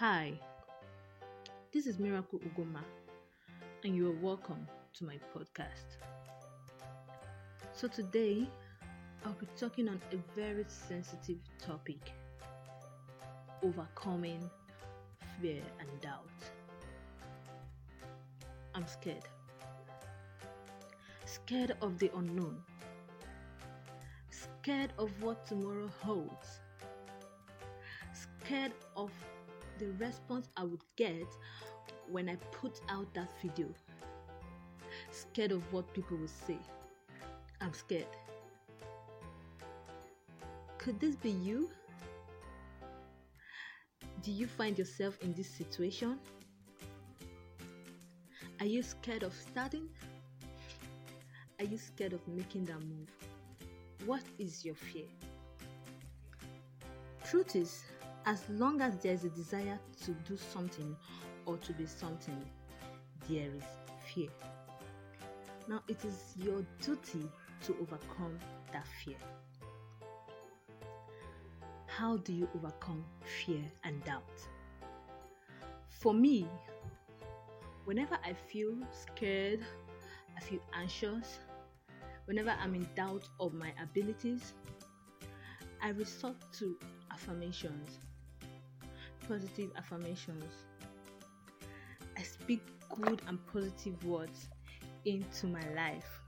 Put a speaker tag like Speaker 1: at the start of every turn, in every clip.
Speaker 1: Hi, this is Miracle Ugonma, and you are welcome to my podcast. So, today I'll be talking on a very sensitive topic overcoming fear and doubt. I'm scared. Scared of the unknown. Scared of what tomorrow holds. Scared of the response I would get when I put out that video. Scared of what people will say. I'm scared. Could this be you? Do you find yourself in this situation? Are you scared of starting? Are you scared of making that move? What is your fear? Truth is, as long as there is a desire to do something or to be something, there is fear. Now, it is your duty to overcome that fear. How do you overcome fear and doubt? For me, whenever I feel scared, I feel anxious, whenever I'm in doubt of my abilities, I resort to affirmations, positive affirmations. I speak good and positive words into my life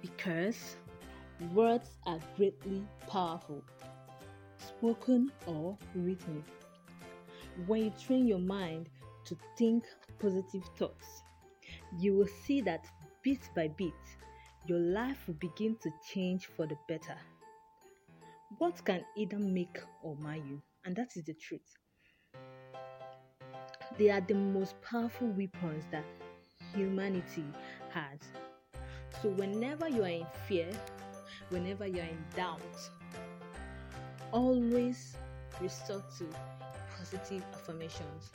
Speaker 1: because words are greatly powerful, spoken or written. When you train your mind to think positive thoughts, you will see that bit by bit, your life will begin to change for the better. What can either make or mar you? And that is the truth. They are the most powerful weapons that humanity has. So, whenever you are in fear, whenever you are in doubt, always resort to positive affirmations.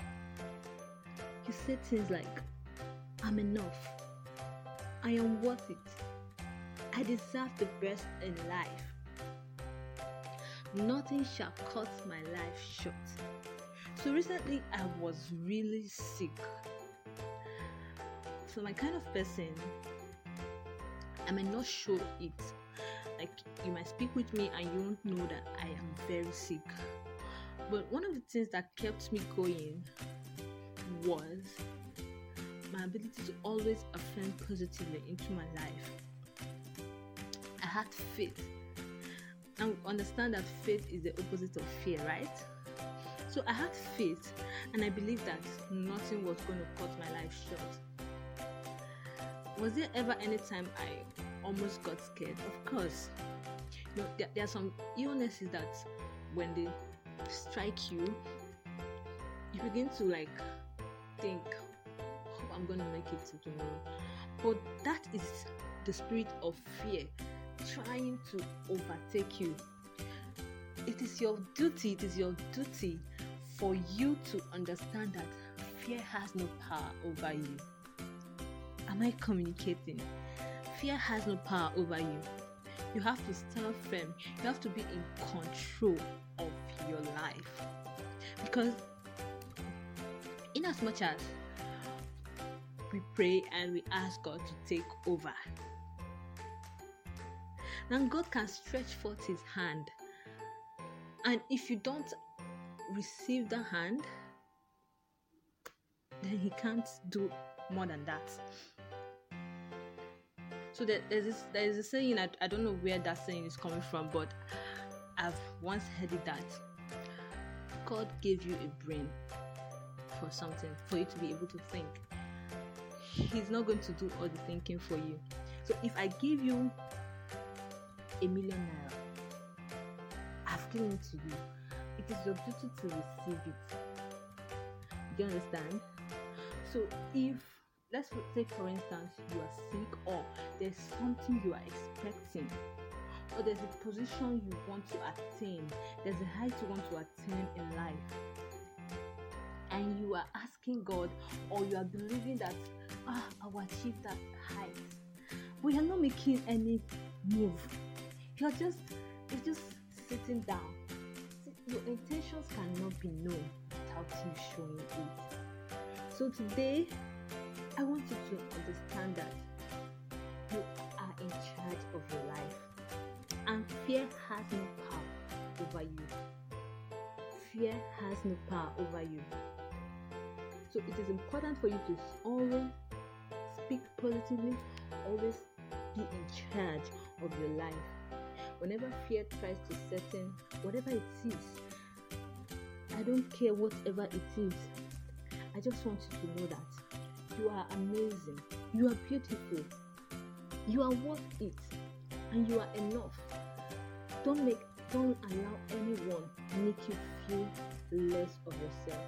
Speaker 1: You say things like, I'm enough, I am worth it, I deserve the best in life. Nothing shall cut my life short. So recently I was really sick. So my kind of person, I may not show it. Like you might speak with me and you won't know that I am very sick. But one of the things that kept me going was my ability to always affirm positively into my life. I had faith. And understand that faith is the opposite of fear, right? So I had faith and I believed that nothing was going to cut my life short. Was there ever any time I almost got scared? Of course. You know, there, there are some illnesses that when they strike you, you begin to like think, oh, I'm gonna make it to tomorrow. But that is the spirit of fear trying to overtake you. It is your duty, it is your duty for you to understand that fear has no power over you. Am I communicating? Fear has no power over you. You have to stand firm. You have to be in control of your life. Because, in as much as we pray and we ask God to take over, then God can stretch forth His hand. And if you don't receive the hand, then He can't do more than that. So there, there's this there's a saying I, I don't know where that saying is coming from, but I've once heard it that God gave you a brain for something for you to be able to think. He's not going to do all the thinking for you. So if I give you a million naira, I've given it to you. It is your duty to receive it. Do you understand? So if let's take for instance you are sick or there's something you are expecting or there's a position you want to attain there's a height you want to attain in life and you are asking god or you are believing that ah i will achieve that height but you're not making any move you're just you're just sitting down your intentions cannot be known without you showing it. So today, I want you to understand that you are in charge of your life, and fear has no power over you. Fear has no power over you. So it is important for you to always speak positively, always be in charge of your life. Whenever fear tries to set in, whatever it is, I don't care whatever it is. I just want you to know that you are amazing, you are beautiful, you are worth it, and you are enough. Don't make don't allow anyone make you feel less of yourself.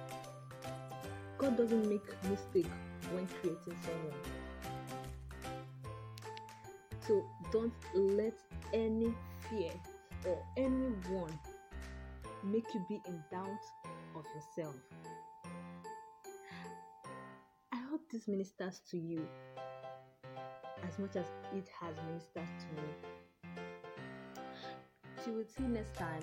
Speaker 1: God doesn't make mistake when creating someone. So don't let any fear or anyone make you be in doubt of yourself. I hope this ministers to you as much as it has ministered to me. See next time.